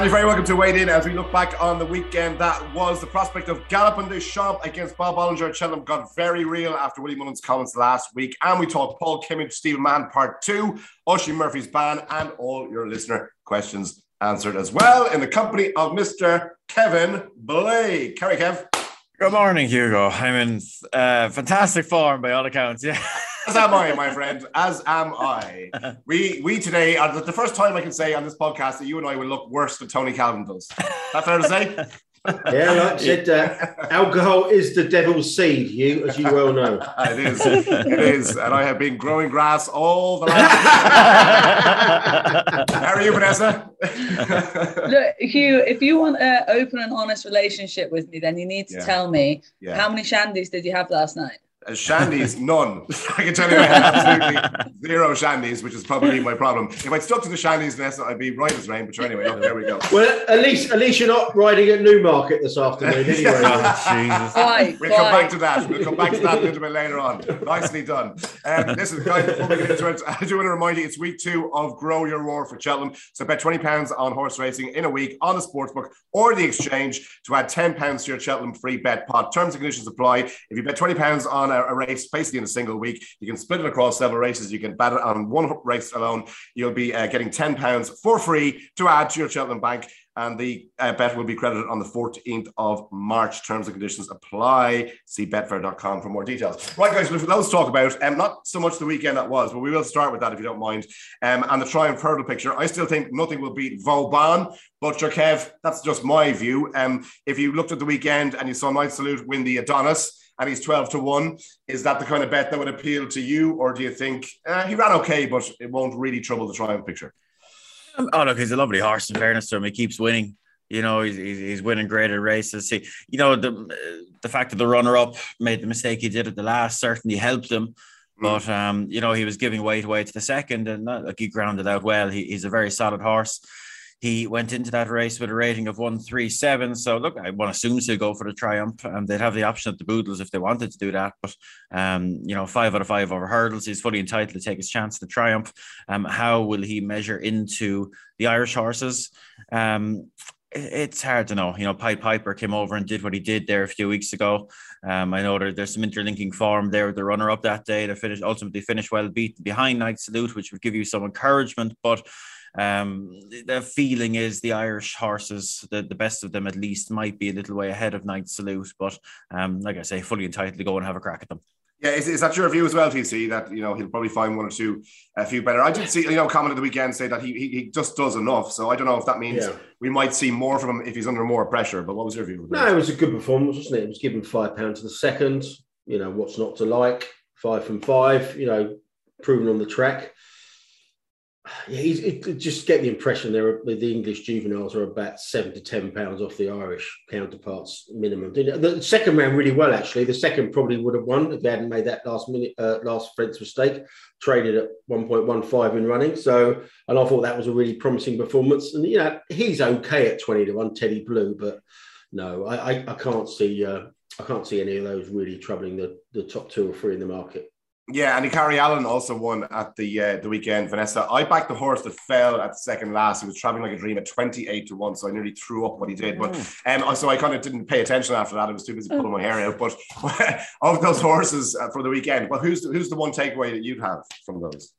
And you're very welcome to wade in as we look back on the weekend that was the prospect of Galopin Des Champs against Bob Olinger at Cheltenham got very real after Willie Mullins' comments last week. And we talked Paul Kimmage, Stephen Mahon, part two, Oisin Murphy's ban, and all your listener questions answered as well in the company of Mr. Kevin Blake. Kerry Kev. Good morning, Hugo. I'm in uh, fantastic form by all accounts. Yeah. As am I, my friend. As am I. We we today are the, the first time I can say on this podcast that you and I will look worse than Tony Calvin does. That fair to say? Yeah, like I said, uh, alcohol is the devil's seed, you, as you well know. it is. It is. And I have been growing grass all the last. How are you, Vanessa? Look, Hugh, if you want an open and honest relationship with me, then you need to Yeah. tell me Yeah. how many shandies did you have last night? Uh, Shandy's, none. I can tell you I had absolutely zero shandies, which is probably my problem. If I'd stuck to the shandies, Vanessa, I'd be right as rain. But anyway, look, there we go. Well, at least at least you're not riding at Newmarket this afternoon, anyway. Jesus. Quite, We'll come back to that. We'll come back to that a little bit later on. Nicely done. Um, listen, guys, before we get into it, I do want to remind you it's week two of Grow Your Roar for Cheltenham. So bet £20 on horse racing in a week on the sportsbook or the exchange to add £10 to your Cheltenham free bet pot. Terms and conditions apply. If you bet £20 on a, a race, basically in a single week, you can split it across several races. You can bet it on one race alone. You'll be uh, getting £10 for free to add to your Cheltenham bank and the uh, bet will be credited on the 14th of March. Terms and conditions apply. See betfair.com for more details. Right, guys, let's talk about um, not so much the weekend that was, but we will start with that if you don't mind. Um, and the Triumph Hurdle picture. I still think nothing will beat Vauban, but Kev, that's just my view. Um, if you looked at the weekend and you saw Knight Salute win the Adonis, and he's 12 to 1. Is that the kind of bet that would appeal to you? Or do you think uh, he ran okay, but it won't really trouble the Triumph picture? Oh, look, he's a lovely horse. In fairness to him, he keeps winning. You know, he's, he's, winning great at races. He, you know, the the fact that the runner up made the mistake he did at the last certainly helped him. But um, you know, he was giving weight away to the second, and uh, like he grounded out well. He, he's a very solid horse. He went into that race with a rating of one three seven. So look, I want to assume he'll go for the triumph. Um, they'd have the option at the Boodles if they wanted to do that. But um, you know, five out of five over hurdles. He's fully entitled to take his chance to triumph. Um, how will he measure into the Irish horses? Um, it's hard to know. You know, Pied Piper came over and did what he did there a few weeks ago. Um, I know there, there's some interlinking form there with the runner up that day. They finished ultimately finished well beaten behind Knight Salute, which would give you some encouragement. But um, the feeling is the Irish horses, the, the best of them at least, might be a little way ahead of Knight Salute. But um, like I say, fully entitled to go and have a crack at them. Yeah, is, is that your view as well, TC? That you know he'll probably find one or two a few better. I did see you know comment at the weekend say that he, he he just does enough. So I don't know if that means Yeah. we might see more from him if he's under more pressure. But what was your view? No, it was a good performance, wasn't it? It was given five pounds to the second. You know, what's not to like? Five from five, you know, proven on the track. Yeah, he's it, just get the impression there the English juveniles are about seven to ten pounds off the Irish counterparts minimum. The second ran really well actually. The second probably would have won if they hadn't made that last minute uh, last French mistake. Traded at one point one five in running. So and I thought that was a really promising performance. And you know, he's okay at twenty to one, Teddy Blue, but no, I I, I can't see uh, I can't see any of those really troubling the the top two or three in the market. Yeah, and Icare Allen also won at the uh, the weekend. Vanessa, I backed the horse that fell at the second last. He was traveling like a dream at twenty eight to one, so I nearly threw up what he did. But um, so I kind of didn't pay attention after that. I was too busy pulling my hair out. But of those horses uh, for the weekend, well, who's the, who's the one takeaway that you'd have from those?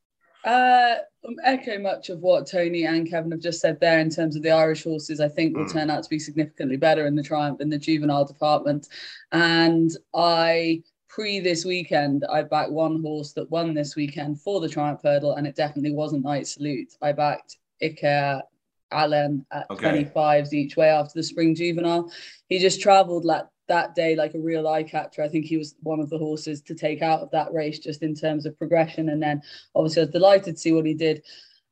Uh, echo much of what Tony and Kevin have just said there in terms of the Irish horses. I think will Mm. turn out to be significantly better in the Triumph in the juvenile department. And I pre this weekend, I backed one horse that won this weekend for the Triumph Hurdle, and it definitely wasn't Knight Salute. I backed Icare Allen at Okay. 25s each way after the spring juvenile. He just travelled like that day like a real eye catcher. I think he was one of the horses to take out of that race just in terms of progression. And then obviously I was delighted to see what he did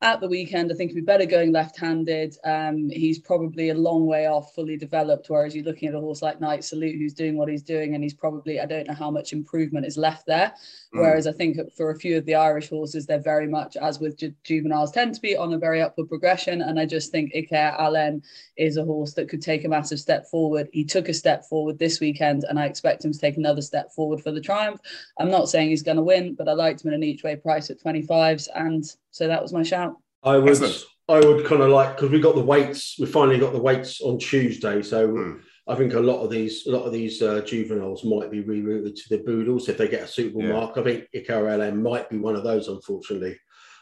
at the weekend. I think he'd be better going left-handed. Um, he's probably a long way off fully developed, whereas you're looking at a horse like Knight Salute who's doing what he's doing, and he's probably I don't know how much improvement is left there. Mm. Whereas I think for a few of the Irish horses, they're very much as with ju- juveniles tend to be on a very upward progression. And I just think Icare Allen is a horse that could take a massive step forward. He took a step forward this weekend, and I expect him to take another step forward for the Triumph. I'm not saying he's going to win, but I liked him at an each way price at 25s, and so that was my shout. I would Excellent. I would kind of like because we got the weights. We finally got the weights on Tuesday, so Hmm. I think a lot of these a lot of these uh, juveniles might be rerouted to the Boodles if they get a suitable Yeah. mark. I think Icare Allen might be one of those, unfortunately.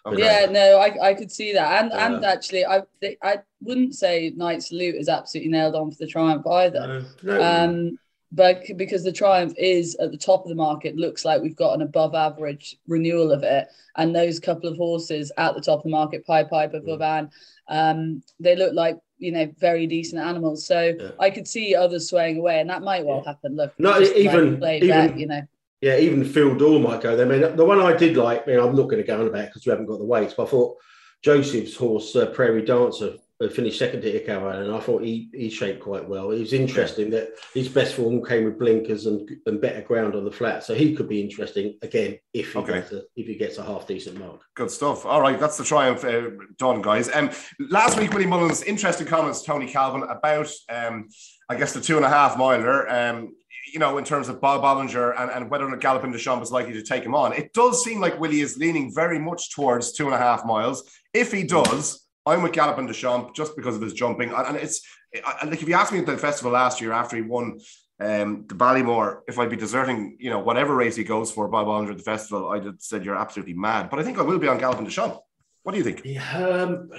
Okay. Yeah, no, I, I could see that, and Yeah. and actually, I thi- I wouldn't say Knight Salute is absolutely nailed on for the Triumph either. No, no. Um, but because the Triumph is at the top of the market, looks like we've got an above average renewal of it. And those couple of horses at the top of the market, Pied Mm. Piper, Vauban, um, they look like you know very decent animals. So Yeah. I could see others swaying away, and that might well Yeah. happen. Look, No, just like even- even- you know. Yeah, even Fil Dor might go there. I mean, the one I did like, I mean, I'm not going to go on about because we haven't got the weights, but I thought Joseph's horse, uh, Prairie Dancer, finished second to Icare, and I thought he, he shaped quite well. It was interesting that his best form came with blinkers and, and better ground on the flat, so he could be interesting again if he, Okay. gets, a, if he gets a half decent mark. Good stuff. All right, that's the triumph uh, done, guys. Um, last week, Willie Mullins, interesting comments, Tony Calvin, about um, I guess the two and a half miler. Um, you know, in terms of Bob Olinger and, and whether or not Galopin Des Champs is likely to take him on. It does seem like Willie is leaning very much towards two and a half miles. If he does, I'm with Galopin Des Champs just because of his jumping. And, and it's like if you asked me at the festival last year after he won um, the Ballymore, if I'd be deserting, you know, whatever race he goes for, Bob Olinger at the festival, I'd have said you're absolutely mad. But I think I will be on Galopin Des Champs. What do you think? Yeah, um,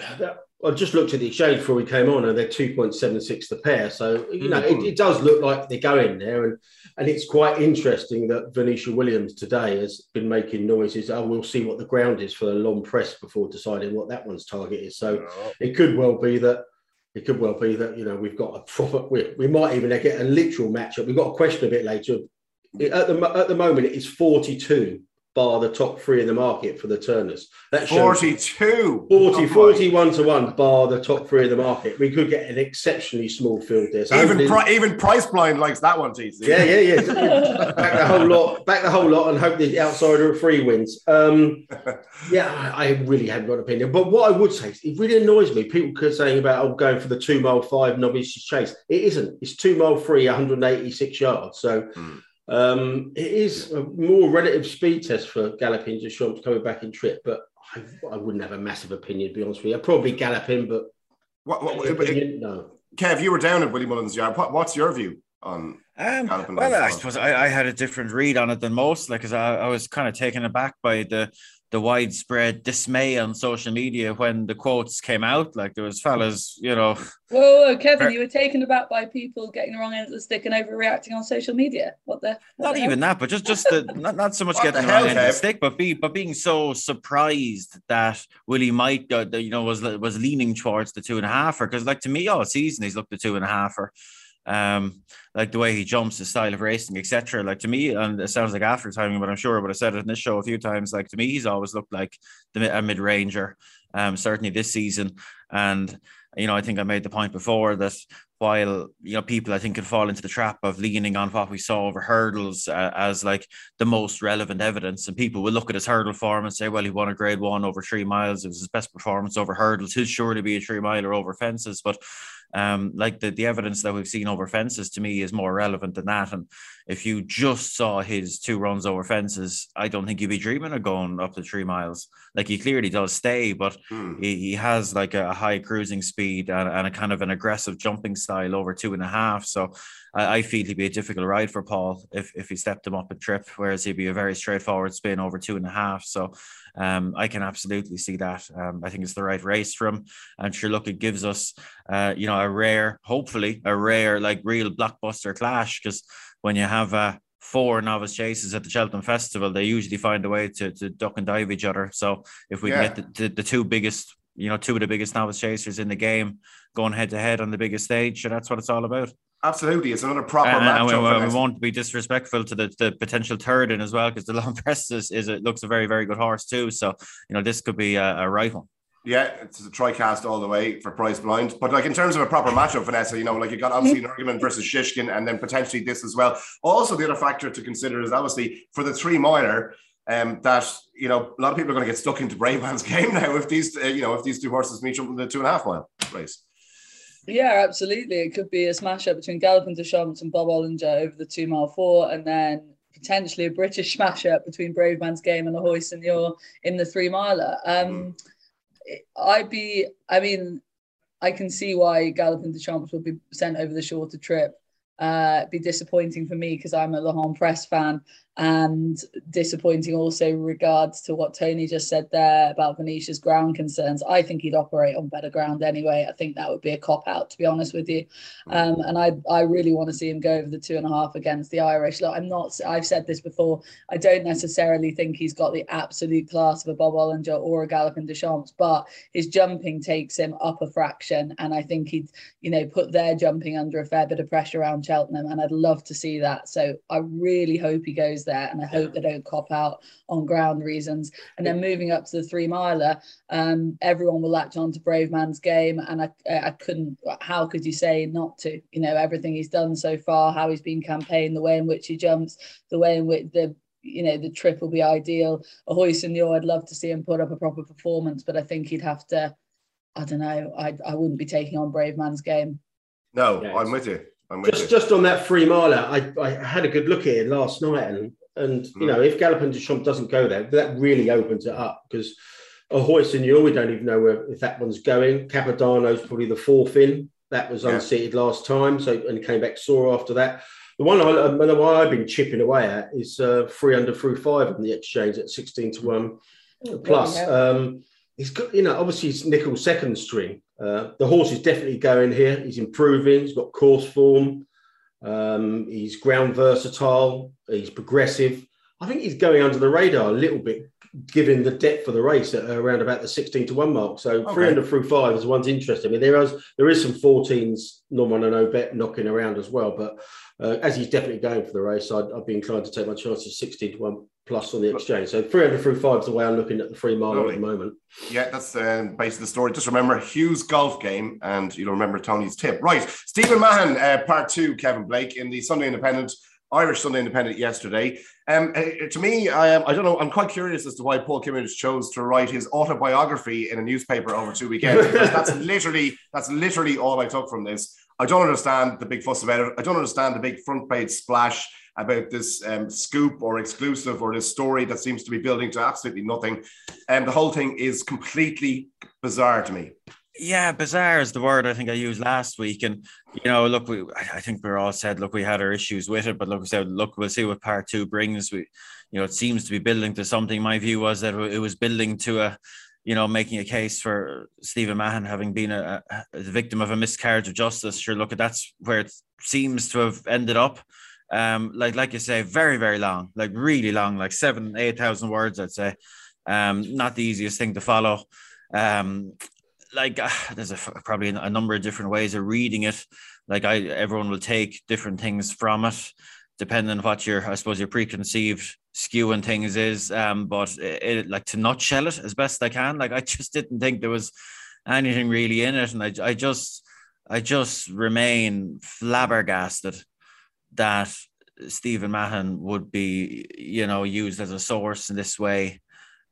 I just looked at the exchange before we came on, and they're two point seven six the pair. So you know, Mhm. it, it does look like they're going there, and and it's quite interesting that Venetia Williams today has been making noises. Oh, we'll see what the ground is for the L'Homme Presse before deciding what that one's target is. So it could well be that. It could well be that you know we've got a proper. We, we might even get a literal matchup. We've got a question a bit later. It- At the at the moment, it's forty two bar the top three in the market for the Turners. That shows 42. 40, Oh, 41 to 1 bar the top three of the market. We could get an exceptionally small field there. So Even, pri- even Price Blind likes that one, TC. yeah, yeah, yeah. back the whole lot, back the whole lot, and hope the outsider of three wins. Um, yeah, I, I really haven't got an opinion. But what I would say, it really annoys me. People keep saying about oh, going for the two mile five novice chase. It isn't. It's two mile three, 186 yards. So. Hmm. Um, it is a more relative speed test for Galopin Des Champs coming back in trip, but I, I wouldn't have a massive opinion, to be honest with you. I'd probably Galloping, but What, what, opinion, no. Kev, you were down at Willie Mullins' yard. What, what's your view on? Um, well, I suppose I, I had a different read on it than most, like, because I, I was kind of taken aback by the the widespread dismay on social media when the quotes came out. Like there was fellas, you know, Whoa, uh, whoa, Kevin, Ver- you were taken aback by people getting the wrong end of the stick and overreacting on social media. What the? what not the hell? even that, but just just the not, not so much getting the the wrong hell, end of the stick, but be but being so surprised that Willie might uh, go, that, you know was was leaning towards the two and a halfer because like to me all season he's looked the two and a halfer. Um, like the way he jumps, his style of racing, etc. Like to me, and it sounds like after timing, but I'm sure. But I said it in this show a few times. Like to me, he's always looked like the a mid ranger. Um, certainly this season, and you know, I think I made the point before that while you know people I think could fall into the trap of leaning on what we saw over hurdles uh, as like the most relevant evidence, and people will look at his hurdle form and say, well, he won a grade one over three miles. It was his best performance over hurdles. He'll surely be a three miler over fences, but um, like the, the evidence that we've seen over fences to me is more relevant than that. And if you just saw his two runs over fences, I don't think you'd be dreaming of going up to three miles. Like he clearly does stay, but Hmm. he, he has like a high cruising speed and, and a kind of an aggressive jumping style over two and a half. So I, I feel he'd be a difficult ride for Paul if, if he stepped him up a trip, whereas he'd be a very straightforward spin over two and a half. So um, I can absolutely see that. Um, I think it's the right race for him. And sure, look, it gives us, uh, you know, a rare, hopefully, a rare, like real blockbuster clash because when you have uh, four novice chases at the Cheltenham Festival, they usually find a way to, to duck and dive each other. So if we Yeah. get the, the, the two biggest, you know, two of the biggest novice chasers in the game going head to head on the biggest stage, sure, that's what it's all about. Absolutely. It's another proper And, and we, matchup. for we won't be disrespectful to the, the potential third in as well, because the long press is, is it looks a very, very good horse too. So, you know, this could be a, a right one. Yeah, it's a tricast all the way for price blind. But like in terms of a proper matchup, Vanessa, you know, like you got obviously Energumene versus Shishkin, and then potentially this as well. Also, the other factor to consider is obviously for the three miler. Um, that you know, a lot of people are going to get stuck into Braveman's game now if these, uh, you know, if these two horses meet up in the two and a half mile race. Yeah, absolutely. It could be a smash up between Galopin Des Champs and Bob Olinger over the two mile four, and then potentially a British smash up between Bravemansgame and Ahoy Senor in the three miler. Um, I'd be. I mean, I can see why Galopin Des Champs would be sent over the shorter trip. Uh, be disappointing for me because I'm a L'Homme Presse fan, and disappointing also regards to what Tony just said there about Venetia's ground concerns. I think he'd operate on better ground anyway. I think that would be a cop out, to be honest with you. Um, and I, I really want to see him go over the two and a half against the Irish. Look, I'm not. I've said this before. I don't necessarily think he's got the absolute class of a Bob Olinger or a Galopin Des Champs, but his jumping takes him up a fraction, and I think he'd, you know, put their jumping under a fair bit of pressure around Cheltenham, and I'd love to see that. So I really hope he goes there, and I hope they don't cop out on ground reasons. And then moving up to the three miler, um, everyone will latch on to Bravemansgame, and I, I couldn't. How could you say not to? You know everything he's done so far, how he's been campaigned, the way in which he jumps, the way in which the you know the trip will be ideal. Ahoy Senor, I'd love to see him put up a proper performance, but I think he'd have to. I don't know. I I wouldn't be taking on Bravemansgame. No, yeah, I'm with you. I'm with just you. just on that three miler, I, I had a good look at it last night, and and you know, if Galopin Des Champs doesn't go there, that really opens it up because Ahoy Senor, we don't even know where if that one's going. Capodanno's probably the fourth in. That was unseated last time, so and came back sore after that. The one, I, the one I've been chipping away at is uh, Threeunderthrufive on the exchange at sixteen to one oh, plus. Um, he's got, you know, obviously he's Nicholls' second string. Uh, the horse is definitely going here. He's improving. He's got course form. Um, he's ground versatile. He's progressive. I think he's going under the radar a little bit, given the depth of the race at around about the 16 to 1 mark. So okay. Threeunderthrufive is one's interesting. I mean, there is there is some 14s, normal and no bet knocking around as well. But uh, as he's definitely going for the race, I'd, I'd be inclined to take my chances 16 to 1 plus on the exchange. So Threeunderthrufive is the way I'm looking at the free mile at the moment. Yeah, that's um, basically the story. Just remember Hugh's golf game, and you'll remember Tony's tip. Right, Stephen Mahon, uh, part two, Kevin Blake in the Sunday Independent. Irish Sunday Independent yesterday. Um, uh, to me, I, um, I don't know. I'm quite curious as to why Paul Kimmage chose to write his autobiography in a newspaper over two weekends. that's literally that's literally all I took from this. I don't understand the big fuss about it. I don't understand the big front page splash about this um, scoop or exclusive or this story that seems to be building to absolutely nothing. And um, the whole thing is completely bizarre to me. Yeah, bizarre is the word I think I used last week. And, you know, look, we, I think we're all said, look, we had our issues with it, but look, we said, look, we'll see what part two brings. We, you know, it seems to be building to something. My view was that it was building to a, you know, making a case for Stephen Mahon having been a, a, a victim of a miscarriage of justice. Sure, look, that's where it seems to have ended up um like like you say very very long like really long like seven eight thousand words i'd say. Um not the easiest thing to follow. Um like uh, there's a, probably a number of different ways of reading it. Like i everyone will take different things from it depending on what your i suppose your preconceived skew and things is. Um but it, it, like to nutshell it as best i can like i just didn't think there was anything really in it. And i, I just i just remain flabbergasted that Stephen Mahon would be, you know, used as a source in this way,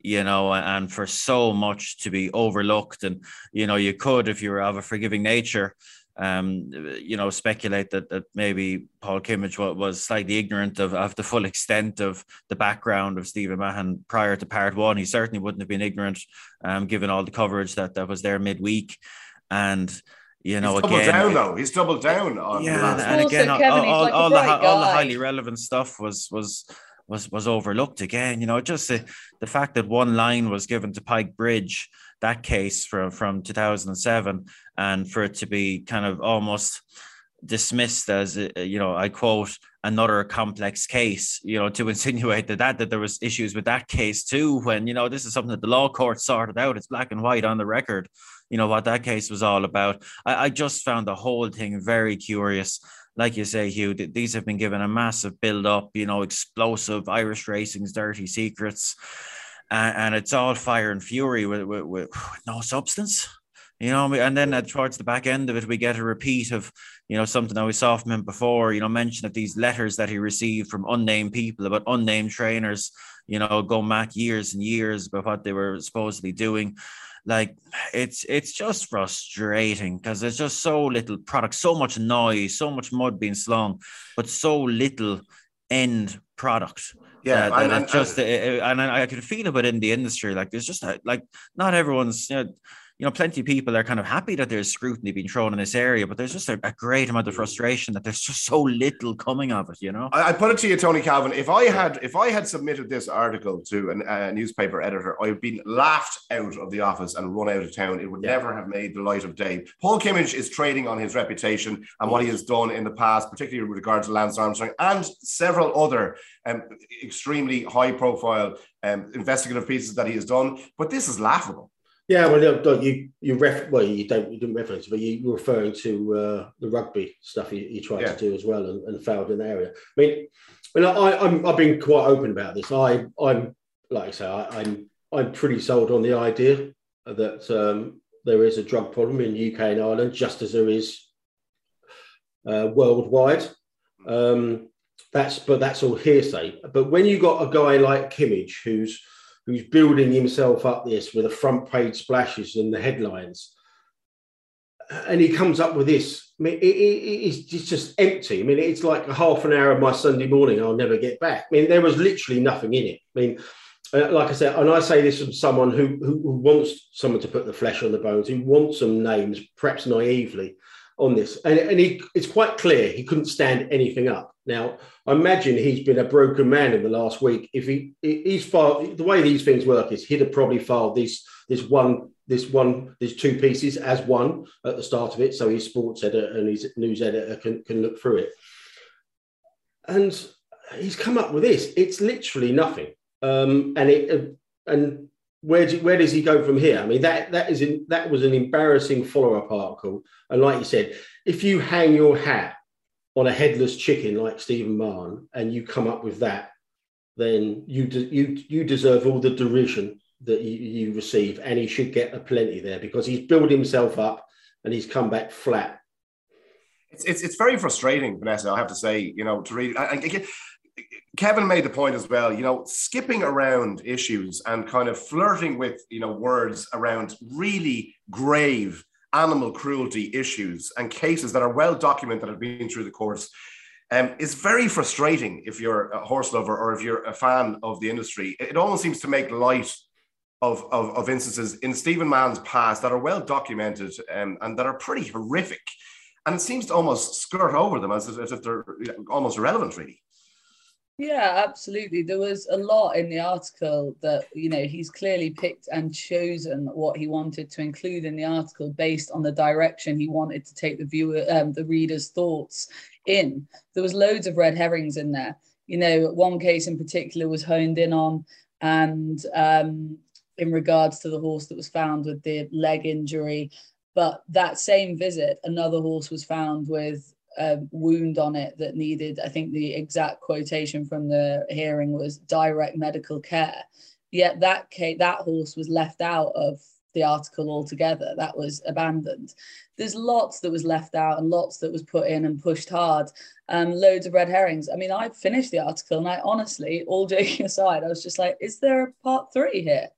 you know, and for so much to be overlooked. And, you know, you could, if you were of a forgiving nature, um, you know, speculate that that maybe Paul Kimmage was, was slightly ignorant of, of the full extent of the background of Stephen Mahon prior to part one. He certainly wouldn't have been ignorant, um, given all the coverage that, that was there midweek. And you know, he's again, down though. He's doubled down on. Yeah, and, and again, all, all, like all the all the highly relevant stuff was was was was overlooked again. You know, just the, the fact that one line was given to Pike Bridge, that case from from 2007, and for it to be kind of almost dismissed as uh, you know, I quote another complex case. You know, to insinuate that that that there was issues with that case too. When you know this is something that the law court sorted out. It's black and white on the record you know what that case was all about. I, I just found the whole thing very curious. Like you say, Hugh, these have been given a massive build up, you know, explosive Irish racing's dirty secrets. And, and it's all fire and fury with, with, with no substance you know, and then uh, towards the back end of it, we get a repeat of, you know, something that we saw from him before, you know, mention that these letters that he received from unnamed people about unnamed trainers, you know, go back years and years about what they were supposedly doing like it's it's just frustrating because there's just so little product so much noise so much mud being slung but so little end product Yeah, and, and, just and, and I could feel it in the industry. Like there's just like not everyone's. You know, you know, plenty of people are kind of happy that there's scrutiny being thrown in this area, but there's just a, a great amount of frustration that there's just so little coming of it. You know, I, I put it to you, Tony Calvin. If I had if I had submitted this article to an, a newspaper editor, I'd been laughed out of the office and run out of town. It would yeah. never have made the light of day. Paul Kimmage is trading on his reputation and what he has done in the past, particularly with regard to Lance Armstrong and several other um, extremely high profile um, investigative pieces that he has done. But this is laughable. Yeah, well, you you ref well, you don't you didn't reference, but you, are referring to uh, the rugby stuff he, he tried yeah. to do as well and, and, failed in that area. I mean, I mean, I, I'm I've been quite open about this. I I'm like I say, I, am I'm, I'm pretty sold on the idea that um, there is a drug problem in UK and Ireland, just as there is uh, worldwide. Um, that's but that's all hearsay. But when you got a guy like Kimmage who's who's building himself up this with the front page splashes and the headlines. And he comes up with this. I mean, it, it, it's just empty. I mean, it's like a half an hour of my Sunday morning I'll never get back. I mean, there was literally nothing in it. I mean, uh, like I said, and I say this from someone who, who wants someone to put the flesh on the bones, who wants some names, perhaps naively, on this. And, and he, it's quite clear he couldn't stand anything up. Now, I imagine he's been a broken man in the last week. If he he's filed the way these things work is he'd have probably filed this this one this one these two pieces as one at the start of it, so his sports editor and his news editor can, can look through it. And he's come up with this. It's literally nothing. Um, and it and where do, where does he go from here? I mean that that is in, that was an embarrassing follow up article. And like you said, if you hang your hat on a headless chicken like Stephen Mahon and you come up with that, then you de- you you deserve all the derision that you, you receive, and he should get a plenty there because he's built himself up and he's come back flat. It's, it's, it's very frustrating, Vanessa. I have to say, you know, to read. I, I, Kevin made the point as well, you know, skipping around issues and kind of flirting with, you know, words around really grave animal cruelty issues and cases that are well documented that have been through the courts um, is very frustrating if you're a horse lover or if you're a fan of the industry. It almost seems to make light of, of, of instances in Stephen Mahon's past that are well documented um, and that are pretty horrific. And it seems to almost skirt over them as if, as if they're almost irrelevant, really. Yeah, absolutely. There was a lot in the article that, you know, he's clearly picked and chosen what he wanted to include in the article based on the direction he wanted to take the viewer, um, the reader's thoughts in. There was loads of red herrings in there. You know, one case in particular was honed in on, and um, in regards to the horse that was found with the leg injury. But that same visit, another horse was found with a wound on it that needed, I think the exact quotation from the hearing was direct medical care. Yet that case, that horse was left out of the article altogether. That was abandoned. There's lots that was left out and lots that was put in and pushed hard. Um, loads of red herrings. I mean, I finished the article and I honestly, all joking aside, I was just like, is there a part three here?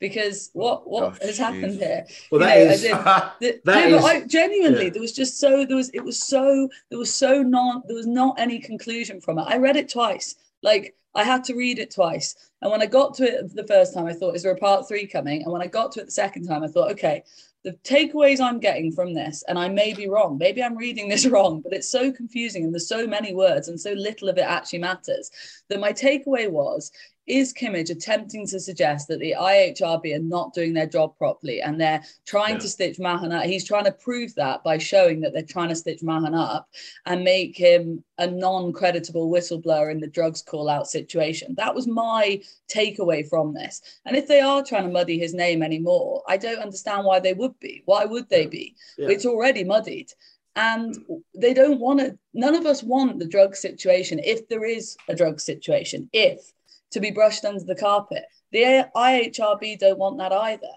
Because what oh, what oh, has happened here? Well, that know, is, in, the, that no, is, I, genuinely yeah. there was just so there was it was so there was so not there was not any conclusion from it. I read it twice, like I had to read it twice, and when I got to it the first time, I thought, is there a part three coming? And when I got to it the second time, I thought, okay, the takeaways I'm getting from this, and I may be wrong, maybe I'm reading this wrong, but it's so confusing and there's so many words and so little of it actually matters that my takeaway was is Kimmage attempting to suggest that the IHRB are not doing their job properly and they're trying yeah. to stitch Mahon up? He's trying to prove that by showing that they're trying to stitch Mahon up and make him a non creditable whistleblower in the drugs call out situation. That was my takeaway from this. And if they are trying to muddy his name anymore, I don't understand why they would be. Why would they be? Yeah. It's already muddied and they don't want to none of us want the drug situation if there is a drug situation if to be brushed under the carpet. The IHRB don't want that either.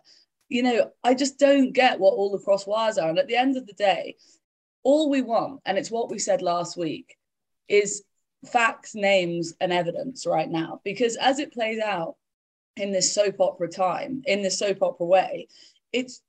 You know, I just don't get what all the cross wires are. And at the end of the day, all we want, and it's what we said last week, is facts, names, and evidence right now. Because as it plays out in this soap opera time, in this soap opera way, it's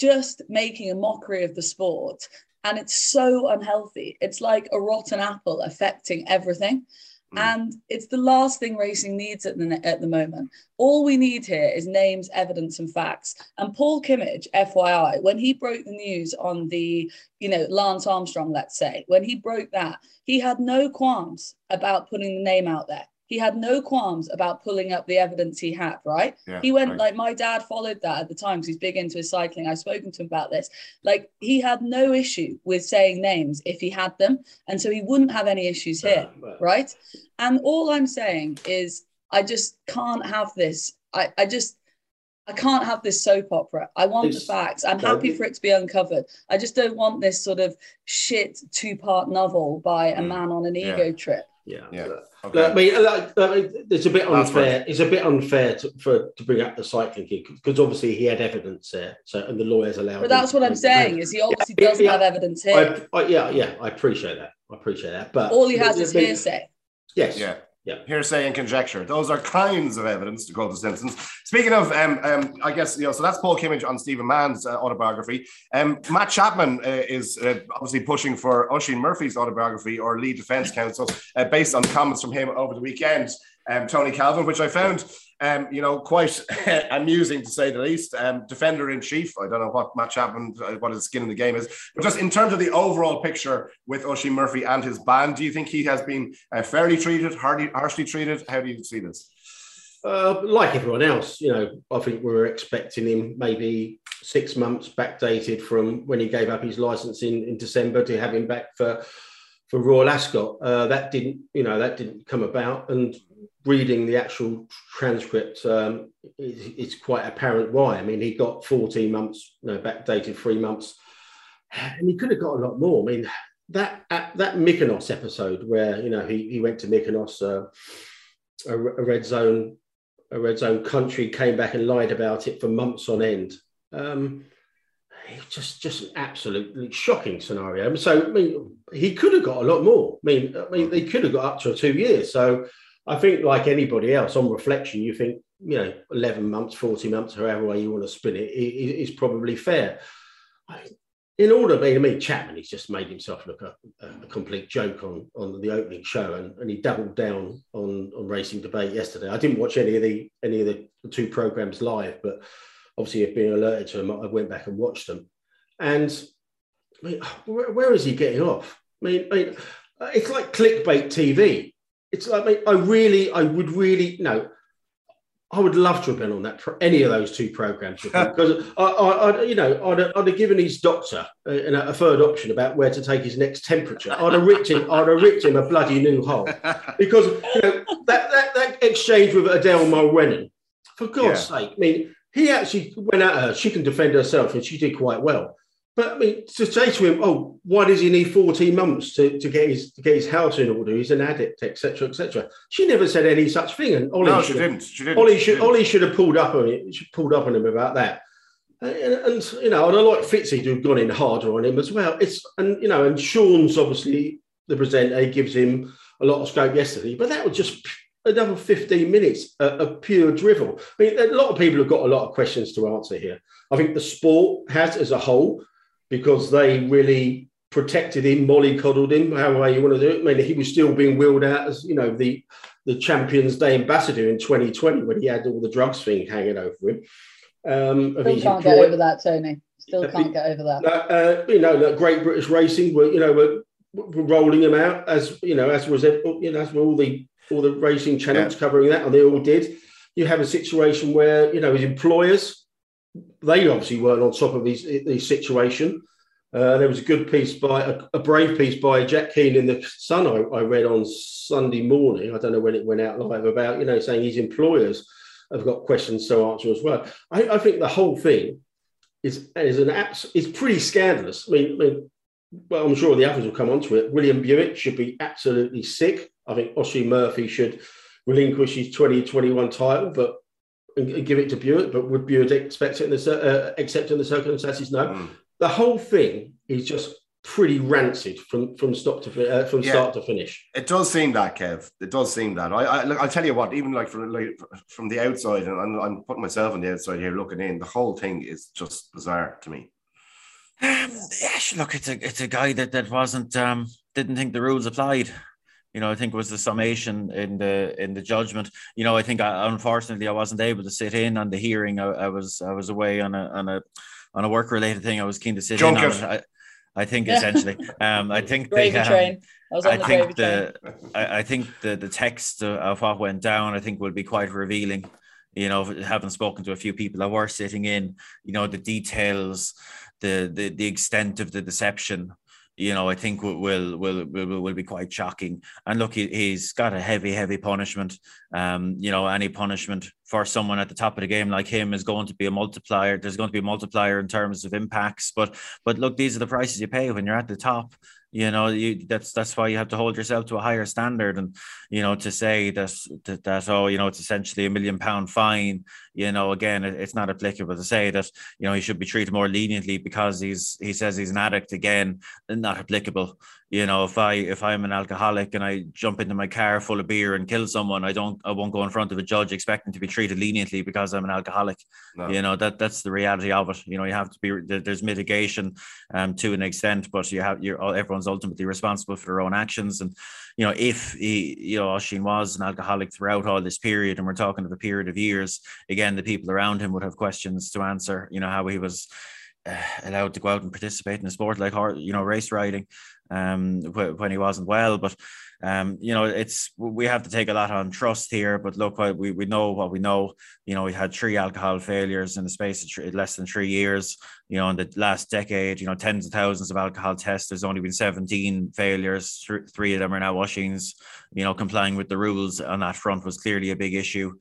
just making a mockery of the sport. And it's so unhealthy. It's like a rotten apple affecting everything. Mm. And it's the last thing racing needs at the at the moment. All we need here is names, evidence, and facts. And Paul Kimmage, FYI, when he broke the news on the, you know, Lance Armstrong, let's say, when he broke that, he had no qualms about putting the name out there he had no qualms about pulling up the evidence he had, right? Yeah, he went right. like my dad followed that at the time because he's big into his cycling. I've spoken to him about this. Like he had no issue with saying names if he had them. And so he wouldn't have any issues here, uh, right? And all I'm saying is I just can't have this. I, I just I can't have this soap opera. I want it's, the facts. I'm happy for it to be uncovered. I just don't want this sort of shit two part novel by a mm. man on an ego yeah. trip. Yeah, yeah. Okay. I mean, it's a bit unfair. It's a bit unfair to, for to bring up the cycling kid because obviously he had evidence there, so and the lawyers allowed. But that's what I'm saying is he obviously yeah, doesn't yeah, have evidence here. I, I, yeah, yeah, I appreciate that. I appreciate that. But all he has is hearsay. Yes. Yeah. Yeah. Hearsay and conjecture. Those are kinds of evidence, to quote the Simpsons. Speaking of, um, um, I guess, you know, so that's Paul Kimmage on Stephen Mahon's uh, autobiography. Um, Matt Chapman uh, is uh, obviously pushing for Oisin Murphy's autobiography or lead defense counsel uh, based on comments from him over the weekend um, Tony Calvin, which I found, um, you know, quite amusing to say the least. Um, defender in chief. I don't know what Matt happened, uh, what his skin in the game is, but just in terms of the overall picture with Oisin Murphy and his band, do you think he has been uh, fairly treated, hardly, harshly treated? How do you see this? Uh, like everyone else, you know, I think we were expecting him maybe six months backdated from when he gave up his license in, in December to have him back for for Royal Ascot. Uh, that didn't, you know, that didn't come about. And reading the actual transcript, um, it's, it's, quite apparent why. I mean, he got 14 months, you know, backdated three months, and he could have got a lot more. I mean, that that Mykonos episode where you know he, he went to Mykonos, uh, a, a, red zone, a red zone country, came back and lied about it for months on end. Um, just just an absolutely shocking scenario. So I mean, he could have got a lot more. I mean, I mean, they could have got up to two years. So I think, like anybody else, on reflection, you think, you know, 11 months, 40 months, however way you want to spin it, is probably fair. In order, I mean, Chapman, he's just made himself look a, a complete joke on, on the opening show, and, and he doubled down on, on racing debate yesterday. I didn't watch any of the any of the two programs live, but obviously, if being alerted to them, I went back and watched them. And I mean, where, where is he getting off? I mean, I mean, it's like clickbait TV it's like mate, I really, I would really know. I would love to have been on that for any of those two programs because I, I, I, you know, I'd, I'd have given his doctor uh, a, a, third option about where to take his next temperature. I'd have ripped him, I'd have ripped him a bloody new hole because you know that that, that exchange with Adele Mulrennan, for God's yeah. sake, I mean, he actually went at her. She can defend herself, and she did quite well. But I mean, to say to him, "Oh, why does he need 14 months to, to get his to get his house in order? He's an addict, etc., etc." She never said any such thing, and Ollie no, she didn't. She didn't. Ollie should Ollie should have pulled up on it. Should pulled up on him about that. And, and, you know, and I like Fitzy to have gone in harder on him as well. It's and you know, and Sean's obviously the presenter. He gives him a lot of scope yesterday, but that was just another 15 minutes of, pure drivel. I mean, a lot of people have got a lot of questions to answer here. I think the sport has, as a whole, because they really protected him, mollycoddled him, however you want to do it. I mean, he was still being wheeled out as, you know, the, the Champions Day ambassador in 2020 when he had all the drugs thing hanging over him. Um, Still can't get over that, Tony. Still can't get over that. Uh, you know, Great British Racing were, you know, were, were rolling him out as, you know, as was, you know, as were all the, all the racing channels yeah. covering that, and they all did. You have a situation where, you know, his employers, they obviously weren't on top of his, his situation. Uh, there was a good piece by a, a, brave piece by Jack Keane in the Sun. I, I, read on Sunday morning. I don't know when it went out live about you know saying his employers have got questions to answer as well. I, I think the whole thing is is an abs- is pretty scandalous. I mean, I mean, well, I'm sure the others will come on to it. William Buick should be absolutely sick. I think Oisin Murphy should relinquish his 2021 title, but and give it to Buick, but would Buick expect it in the uh, accept in the circumstances? No. Mm. The whole thing is just pretty rancid from from stop to uh, from yeah, start to finish. It does seem that, Kev. It does seem that. I, I look, I'll tell you what. Even like from like, from the outside, and I'm, I'm, putting myself on the outside here, looking in. The whole thing is just bizarre to me. Um, yeah, look, it's a it's a guy that that wasn't um didn't think the rules applied You know, I think was the summation in the in the judgment. You know, I think I, unfortunately I wasn't able to sit in on the hearing. I, I was I was away on a on a on a work related thing. I was keen to sit Junket. in on it. I, I think essentially, um, I think they, um. I, I the think the I, I, think the the text of what went down. I think will be quite revealing you know, having spoken to a few people that were sitting in, you know, the details, the the, the extent of the deception, you know, I think will will will will, will be quite shocking. And look, he, has got a heavy, heavy punishment. Um, you know, any punishment for someone at the top of the game like him is going to be a multiplier. There's going to be a multiplier in terms of impacts. But but look, these are the prices you pay when you're at the top you know you that's that's why you have to hold yourself to a higher standard and you know to say that that, that oh you know it's essentially a million pound fine you know again it's not applicable to say that you know he should be treated more leniently because he's he says he's an addict. Again not applicable. You know if i if i'm an alcoholic and i jump into my car full of beer and kill someone i don't i won't go in front of a judge expecting to be treated leniently because i'm an alcoholic. No. you know that that's the reality of it. You know you have to be there's mitigation um to an extent but you have you're everyone's ultimately responsible for their own actions. And you know if he you know Oisín was an alcoholic throughout all this period and we're talking of a period of years again the people around him would have questions to answer you know how he was uh, allowed to go out and participate in a sport like you know race riding um, when he wasn't well. But um, you know, it's we have to take a lot on trust here. But look, we we know what we know. You know, we had three alcohol failures in the space of three, less than three years. You know, in the last decade, you know, tens of thousands of alcohol tests. There's only been 17 failures. Three of them are now washings. You know, complying with the rules on that front was clearly a big issue.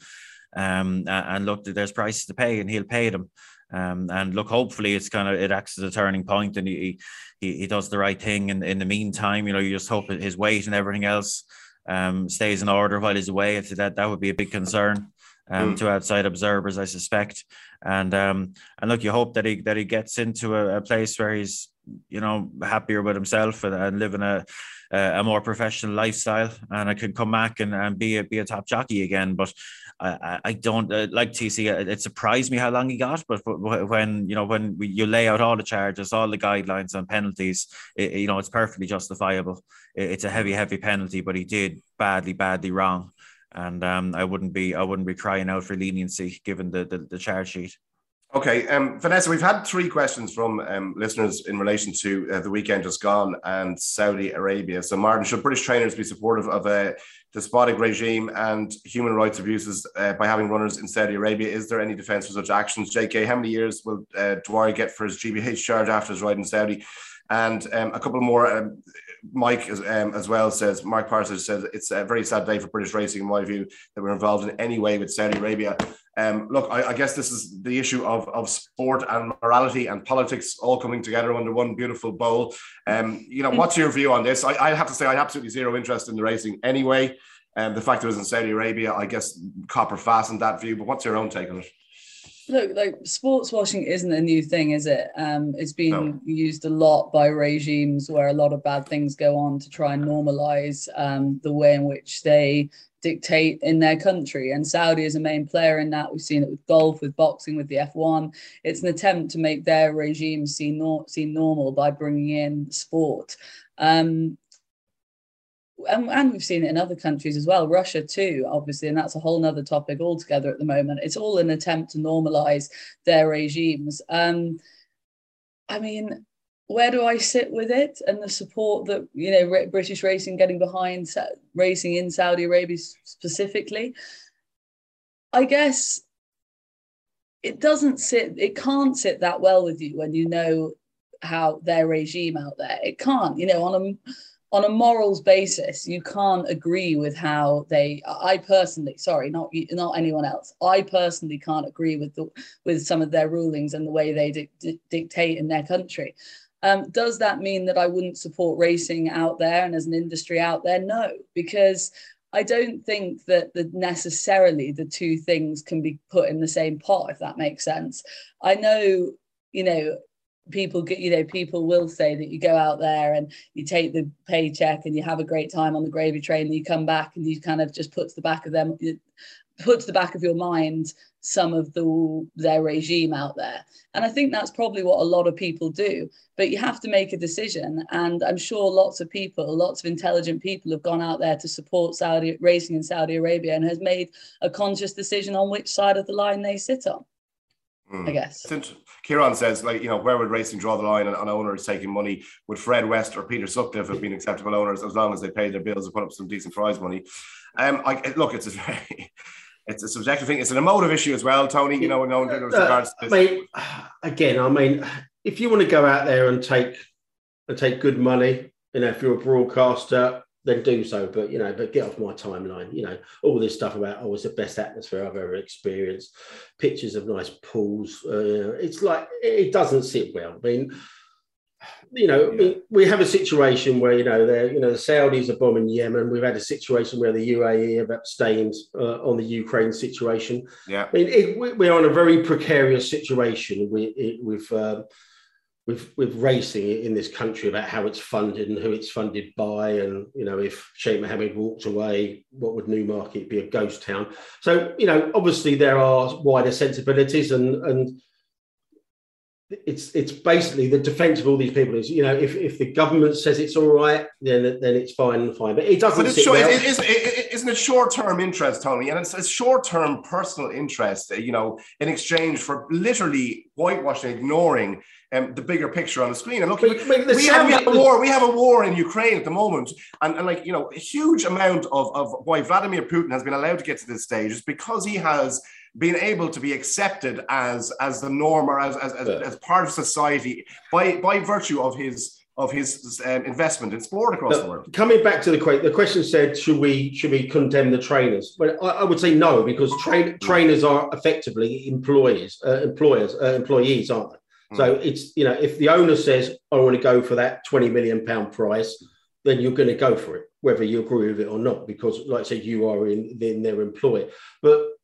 Um, and look, there's prices to pay, and he'll pay them. Um, and look, hopefully it's kind of it acts as a turning point, and he he, he does the right thing. And in the meantime, you know, you just hope his weight and everything else um, stays in order while he's away. If that that would be a big concern um, mm. to outside observers, I suspect. And um, and look, you hope that he that he gets into a, a place where he's you know happier with himself and, and living a a more professional lifestyle, and I could come back and, and be a be a top jockey again. But I, I don't uh, like TC. It surprised me how long he got, but when you know when we, you lay out all the charges, all the guidelines and penalties, it, you know it's perfectly justifiable. It, it's a heavy, heavy penalty, but he did badly, badly wrong, and um, I wouldn't be I wouldn't be crying out for leniency given the the, the charge sheet. Okay, um, Vanessa, we've had three questions from um, listeners in relation to uh, the weekend just gone and Saudi Arabia. So, Martin, should British trainers be supportive of a despotic regime and human rights abuses uh, by having runners in Saudi Arabia? Is there any defence for such actions? JK, how many years will uh, Dwyer get for his GBH charge after his ride in Saudi? And um, a couple more. Um, Mike as, um, as well says, Mark Parsons says it's a very sad day for British racing, in my view, that we're involved in any way with Saudi Arabia. Um, look, I, I, guess this is the issue of, of sport and morality and politics all coming together under one beautiful bowl. Um, you know, what's your view on this? I, I have to say, I have absolutely zero interest in the racing anyway. And um, the fact it was in Saudi Arabia, I guess Copper fastened that view. But what's your own take on it? Look, like sports washing isn't a new thing, is it? Um, it's been no. used a lot by regimes where a lot of bad things go on to try and normalize um, the way in which they dictate in their country. And Saudi is a main player in that. We've seen it with golf, with boxing, with the F1. It's an attempt to make their regime seem, nor- seem normal by bringing in sport. Um, and, and, we've seen it in other countries as well, Russia too, obviously, and that's a whole other topic altogether at the moment. It's all an attempt to normalize their regimes. Um, I mean, where do I sit with it and the support that you know British racing getting behind racing in Saudi Arabia specifically? I guess it doesn't sit. It can't sit that well with you when you know how their regime out there. It can't. You know, on a on a morals basis, you can't agree with how they. I personally, sorry, not not anyone else. I personally can't agree with the with some of their rulings and the way they di- di- dictate in their country. Um, does that mean that I wouldn't support racing out there and as an industry out there? No, because I don't think that the necessarily the two things can be put in the same pot, if that makes sense. I know, you know, people get, you know, people will say that you go out there and you take the paycheck and you have a great time on the gravy train and you come back and you kind of just puts the back of them put to the back of your mind some of the their regime out there and i think that's probably what a lot of people do but you have to make a decision and i'm sure lots of people lots of intelligent people have gone out there to support saudi racing in saudi arabia and has made a conscious decision on which side of the line they sit on mm. i guess Since Kieran says, like, you know, where would racing draw the line on, on, owners taking money? Would Fred West or Peter Sutcliffe have been acceptable owners as long as they paid their bills and put up some decent prize money? Um, I look, it's a very it's a subjective thing. It's an emotive issue as well, Tony. You know, in regards to this. I mean, again, I mean, if you want to go out there and take and take good money, you know, if you're a broadcaster, then do so. But you know, but get off my timeline. You know, all this stuff about oh, it's the best atmosphere I've ever experienced. Pictures of nice pools. Uh, it's like it doesn't sit well. I mean, you know, yeah. we, we have a situation where you know they you know the Saudis are bombing Yemen. We've had a situation where the UAE have abstained uh, on the Ukraine situation. Yeah, I mean it, we're on a very precarious situation with with, uh, with with racing in this country about how it's funded and who it's funded by, and you know if Sheikh Mohammed walked away, what would Newmarket be a ghost town? So you know, obviously there are wider sensibilities and and it's it's basically the defence of all these people is you know if, if the government says it's all right then then it's fine and fine but it doesn't but it's short, well. it, is, it, isn't it short-term interest Tony and it's, it's short-term personal interest you know in exchange for literally whitewashing ignoring um, the bigger picture on the screen. And look, but, but we, have, we, have, a war. We have a war in Ukraine at the moment, and, and like you know, a huge amount of, of why Vladimir Putin has been allowed to get to this stage is because he has being able to be accepted as as the norm or as as, as, as part of society by by virtue of his of his um, investment in sport across now, the world. Coming back to the question, the question said, should we should we condemn the trainers? But I, I would say no, because tra- trainers are effectively employees, uh, employers, uh, employees, aren't they? Mm. So it's you know, if the owner says I want to go for that twenty million pound price, then you're going to go for it, whether you agree with it or not, because like I said, you are in in their employ. But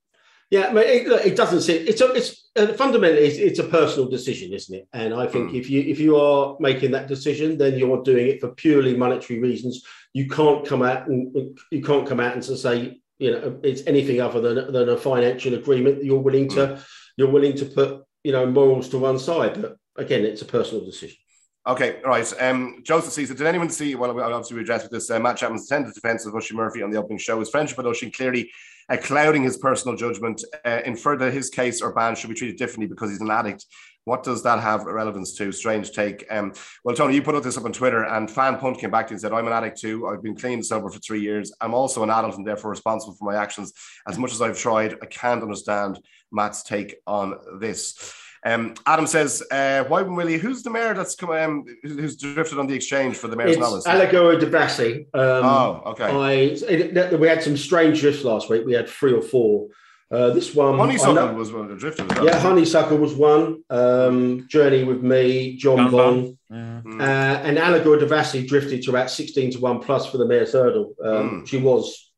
yeah, I mean, it, it doesn't sit. It's a, it's uh, fundamentally it's, it's, a personal decision, isn't it? And I think mm. if you if you are making that decision, then you're doing it for purely monetary reasons. You can't come out and you can't come out and say you know it's anything other than than a financial agreement that you're willing to mm. you're willing to put you know morals to one side. But again, it's a personal decision. Okay, right. Um, Joseph says, did anyone see? Well, obviously we addressed with this. Uh, Matt Chapman's attended defence of Oisin Murphy on the opening show. His friendship with Oisin clearly uh, clouding his personal judgment. Uh, in further, his case or ban should be treated differently because he's an addict. What does that have relevance to? Strange take. Um, well, Tony, you put this up on Twitter, and Fan Punt came back to you and said, I'm an addict too. I've been clean and sober for three years. I'm also an adult and therefore responsible for my actions. As much as I've tried, I can't understand Matt's take on this. Um, Adam says, uh, why Willie? Who's the mayor that's come, um, who's drifted on the exchange for the mayor's it's Allegorie de Vassy. Um, oh, okay. I, it, we had some strange drifts last week. We had three or four. Uh, this one, Honeysuckle was one of the drifters. Yeah, Honeysuckle was one. Um, Journey with me, Jonbon, yeah. uh, and Allegorie de Vassy drifted to about sixteen to one plus for the mayor's hurdle. Um, mm. She was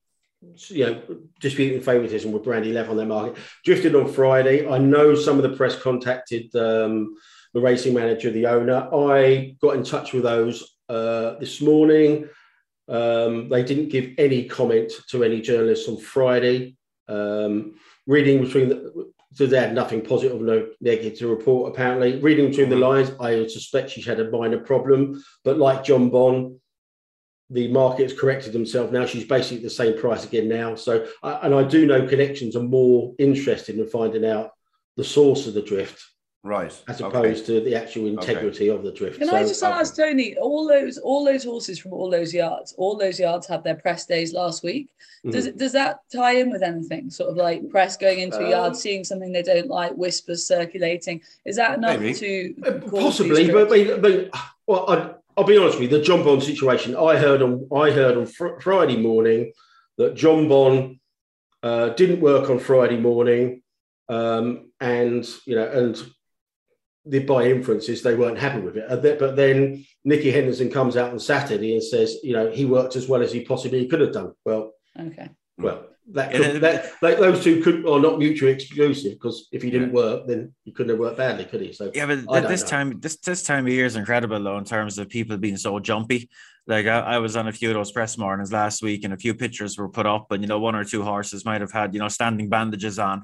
you know, disputing favouritism with Brandy Love on their market. Drifted on Friday. I know some of the press contacted um, the racing manager, the owner. I got in touch with those uh, this morning. Um, they didn't give any comment to any journalists on Friday. Um, reading between the, so they had nothing positive, no negative to report. Apparently, reading between the lines, I suspect she had a minor problem. But like Jonbon, the market's corrected themselves now. She's basically the same price again now. So, and I do know connections are more interested in finding out the source of the drift, right, as opposed okay. to the actual integrity okay. of the drift. Can so, I just ask Tony? All those, all those horses from all those yards, all those yards had their press days last week. Does mm-hmm. does that tie in with anything? Sort of like press going into a yard, um, seeing something they don't like, whispers circulating. Is that enough maybe. to uh, possibly? But, but, but well, I, I'll be honest with you. The Jonbon situation. I heard on I heard on fr- Friday morning that Jonbon uh, didn't work on Friday morning, um, and you know, and the by inferences they weren't happy with it. But then Nicky Henderson comes out on Saturday and says, you know, he worked as well as he possibly could have done. Well, okay. Well, that, could, that like those two could are not mutually exclusive because if he didn't yeah. work, then he couldn't have worked badly, could he? So yeah, but this know. time, this this time of year is incredible though in terms of people being so jumpy. Like I, I, was on a few of those press mornings last week, and a few pictures were put up, and you know, one or two horses might have had you know standing bandages on,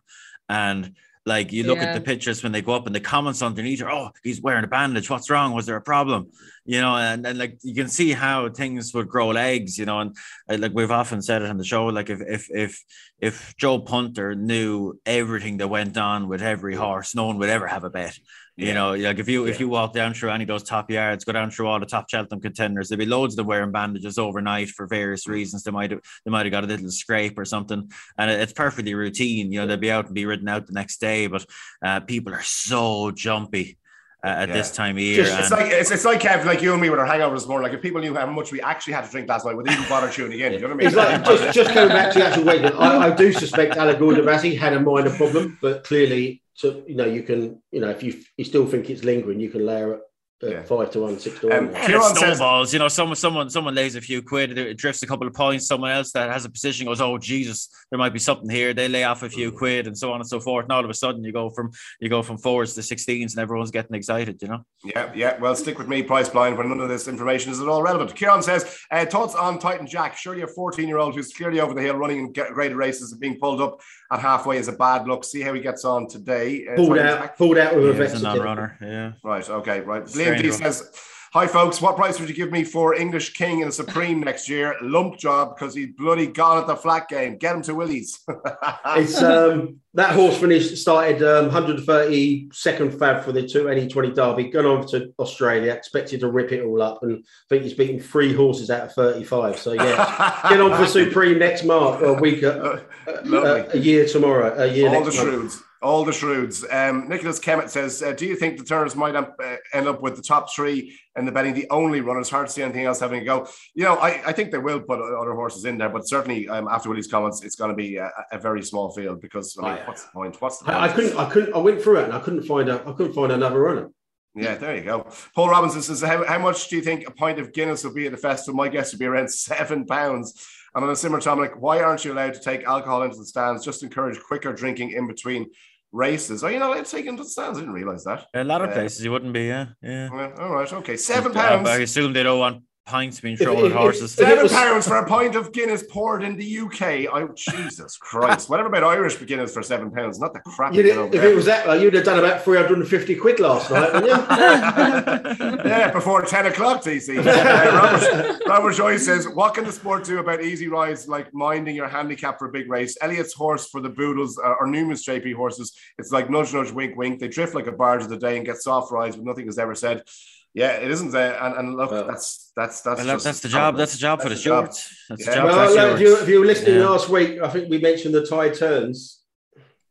and like you look yeah. at the pictures when they go up and the comments underneath are, oh, he's wearing a bandage. What's wrong? Was there a problem? You know, and, and like you can see how things would grow legs, you know, and uh, like we've often said it on the show, like if if if if Joe Punter knew everything that went on with every horse, no one would ever have a bet. You yeah. know, like if you yeah. if you walk down through any of those top yards, go down through all the top Cheltenham contenders, there'd be loads of them wearing bandages overnight for various reasons. They might have they might have got a little scrape or something, and it's perfectly routine. You know, they'll be out and be ridden out the next day, but uh, people are so jumpy. Uh, at yeah. this time of year. Just, it's like it's, it's like Kev, like you and me with our hangovers more. Like if people knew how much we actually had to drink last night, would even bother tuning in? You know what I mean? It's like just, just coming back to the actual weight. I, I do suspect Allegorie de Vassy had a minor problem, but clearly so you know you can you know if you you still think it's lingering, you can layer it yeah. five to one, six to one. Um, and it snowballs. You know, someone, someone, someone lays a few quid, it drifts a couple of points. Someone else that has a position goes, "Oh Jesus, there might be something here." They lay off a few quid, and so on and so forth. And all of a sudden, you go from you go from fours to sixteens, and everyone's getting excited. You know. Yeah, yeah. Well, stick with me, price blind, when none of this information is at all relevant. Kieran says, uh, thoughts on Titan Jack? Surely a fourteen-year-old who's clearly over the hill, running in graded races, and being pulled up at halfway is a bad look. See how he gets on today. Uh, pulled out, pulled out with yeah, a non-runner. Yeah. Right. Okay. Right. Liam D says. Hi, folks. What price would you give me for English King and a Supreme next year? Lump job because he's bloody gone at the flat game. Get him to Willie's. it's um, that horse finished started um, 132nd fab for the 2NE20 Derby, gone on to Australia, expected to rip it all up, and I think he's beaten three horses out of 35. So yeah, get on for Supreme next March or week, uh, uh, a year tomorrow, a year all next the month. All the shrewds. Um, Nicholas Kemet says, uh, "Do you think the Turners might uh, end up with the top three and the betting the only runners? Hard to see anything else having a go. You know, I, I think they will put other horses in there, but certainly um, after Willie's comments, it's going to be a, a, very small field because I mean, I, what's the point? What's the point? I, I, couldn't, I couldn't, I went through it and I couldn't find a, I couldn't find another runner. Yeah, there you go. Paul Robinson says, how, how much do you think a pint of Guinness will be at the festival? My guess would be around seven pounds. And on a similar like, why aren't you allowed to take alcohol into the stands? Just encourage quicker drinking in between races. Oh, you know, it's taken to the stands. I didn't realize that. A lot of uh, places you wouldn't be, yeah. Yeah. Well, all right, okay. Seven pounds. I assume they don't want pints being thrown at horses. Seven pounds for a pint of Guinness poured in the UK. Oh Jesus Christ! Whatever about Irish Guinness for seven pounds? Not the crap. If it was that, well, you'd have done about three hundred and fifty quid last night, wouldn't you? yeah, before ten o'clock, TC. Uh, Robert, Robert Joyce says, "What can the sport do about easy rides like minding your handicap for a big race? Elliot's horse for the Boodles uh, or Newman's JP horses. It's like nudge, nudge, wink, wink. They drift like a barge of the day and get soft rides, but nothing is ever said." Yeah, it isn't there. And, and look, well, that's that's that's well, that's the job. That's the job for the stewards. That's yeah. the job. Well, if you, if you were listening yeah. last week, I think we mentioned the tide turns.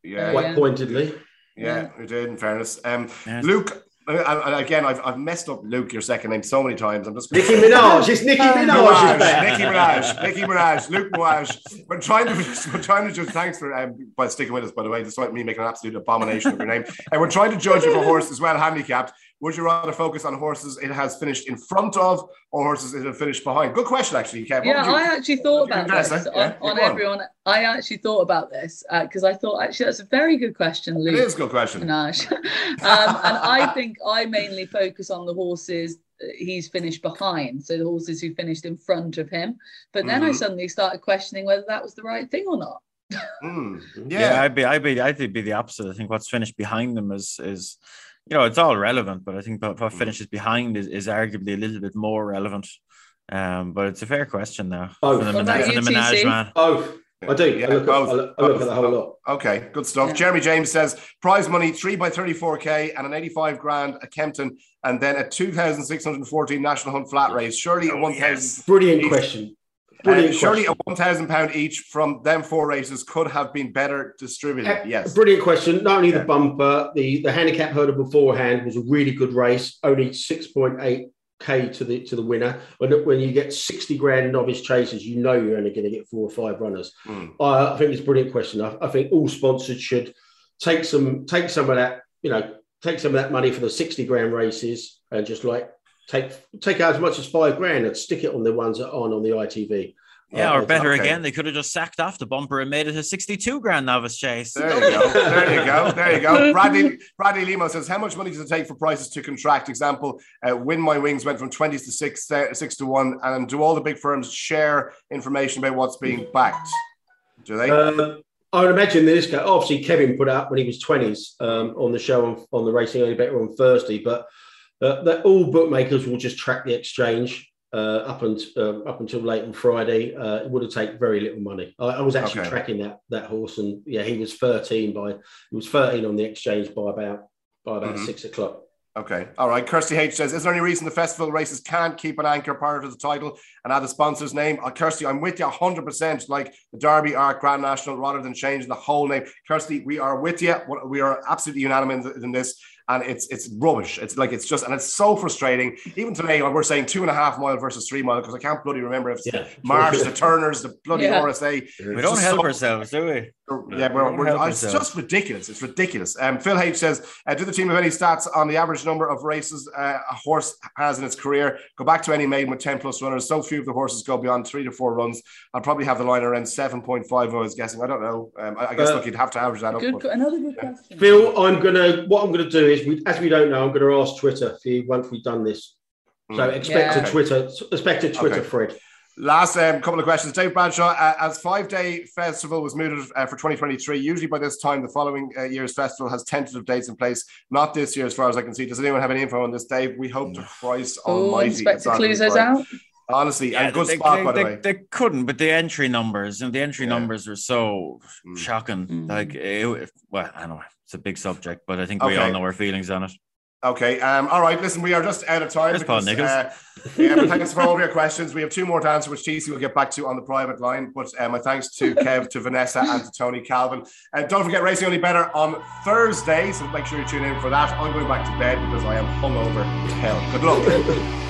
Yeah, quite pointedly. Yeah, we did. In fairness, um, Luke. And again, I've, I've messed up Luke, your second name, so many times. I'm just Nicki Minaj. It's Nicki Minaj. Nicki Minaj. Nicki Minaj. Luke Minaj. We're trying to. We're trying to judge. Thanks for um, by sticking with us. By the way, despite me making an absolute abomination of your name, and we're trying to judge if a horse is well handicapped. Would you rather focus on horses it has finished in front of or horses it has finished behind? Good question, actually, Kev. Yeah, you, I actually thought about this on, yeah, on everyone. I actually thought about this because uh, I thought actually that's a very good question, Luke. It is a good question. um, and I think I mainly focus on the horses he's finished behind, so the horses who finished in front of him. But then mm-hmm. I suddenly started questioning whether that was the right thing or not. mm, yeah. yeah, I'd be, I'd be, I'd be the opposite. I think what's finished behind them is is you know, it's all relevant, but I think what mm. finishes behind is, is arguably a little bit more relevant. Um, but it's a fair question now. Oh, for the, what about you, Menage man. Oh, I do. Yeah, I look, at, I look, I look at the whole lot. Okay, good stuff. Yeah. Jeremy James says prize money three by 34k and an 85 grand at Kempton, and then a 2,614 national hunt flat race. Surely a 1,000. Yes. Brilliant question. Brilliant uh, surely a one thousand pound each from them four races could have been better distributed. Uh, yes, brilliant question. Not only yeah. the bumper, the the handicap hurdle beforehand was a really good race. Only six point eight k to the to the winner. When when you get sixty grand novice chasers, you know you're only going to get four or five runners. Mm. Uh, I think it's a brilliant question. I, I think all sponsors should take some take some of that. You know, take some of that money for the sixty grand races and just like take take out as much as five grand and stick it on the ones that aren't on the ITV. Yeah, or better okay. again, they could have just sacked off the bumper and made it a 62 grand novice chase. There you go. There you go. There you go. Bradley Bradley Limo says, How much money does it take for prices to contract? Example, uh, Win My Wings went from 20s to 6, uh, 6 to 1. And do all the big firms share information about what's being backed? Do they? Uh, I would imagine this guy, obviously, Kevin put out when he was 20s um, on the show on, on the Racing Only Better on Thursday, but uh, that all bookmakers will just track the exchange uh, up, and, uh, up until late on Friday. Uh, it would have taken very little money. I, I was actually okay. tracking that that horse, and yeah, he was 13 by he was 13 on the exchange by about by about mm-hmm. six o'clock. Okay. All right. Kirsty H says, Is there any reason the festival races can't keep an anchor part of the title and add the sponsor's name? Uh, Kirsty, I'm with you 100%. Like the Derby Arc Grand National, rather than changing the whole name. Kirsty, we are with you. We are absolutely unanimous in this and it's it's rubbish. It's like it's just and it's so frustrating. Even today, we're saying two and a half mile versus three mile because I can't bloody remember if it's yeah. Marsh, the Turners, the bloody yeah. RSA. We don't help so, ourselves, do we? Yeah, we're, we're, it's just ridiculous. It's ridiculous. Um, Phil H says, uh, "Do the team have any stats on the average number of races uh, a horse has in its career? Go back to any maiden with ten plus runners. So few of the horses go beyond three to four runs. I'll probably have the line around seven point five. I was guessing. I don't know. Um, I, I, guess uh, look, you'd have to average that good, up. But, another good question. Phil, I'm gonna. What I'm gonna do is, we, as we don't know, I'm gonna ask Twitter for you once we've done this. So mm. expect yeah. a Twitter, expect a Twitter okay. thread. Last um, couple of questions. Dave Bradshaw, uh, as five day festival was mooted uh, for 2023, usually by this time, the following uh, year's festival has tentative dates in place. Not this year, as far as I can see. Does anyone have any info on this, Dave? We hope to Christ oh, Almighty. Inspector Clouseau's out. Honestly, yeah, and good they, spot, they, by they, way. They couldn't, but the entry numbers and the entry yeah. numbers are so mm. shocking. Mm. Like, it, well, I know it's a big subject, but I think we all know our feelings on it. Okay. Um, all right. Listen, we are just out of time. Because, uh, yeah, thanks for all of your questions. We have two more to answer, which TC will get back to on the private line. But um, my thanks to Kev, to Vanessa, and to Tony Calvin. And uh, don't forget Racing Only Better on Thursday. So make sure you tune in for that. I'm going back to bed because I am hungover to hell. Good luck.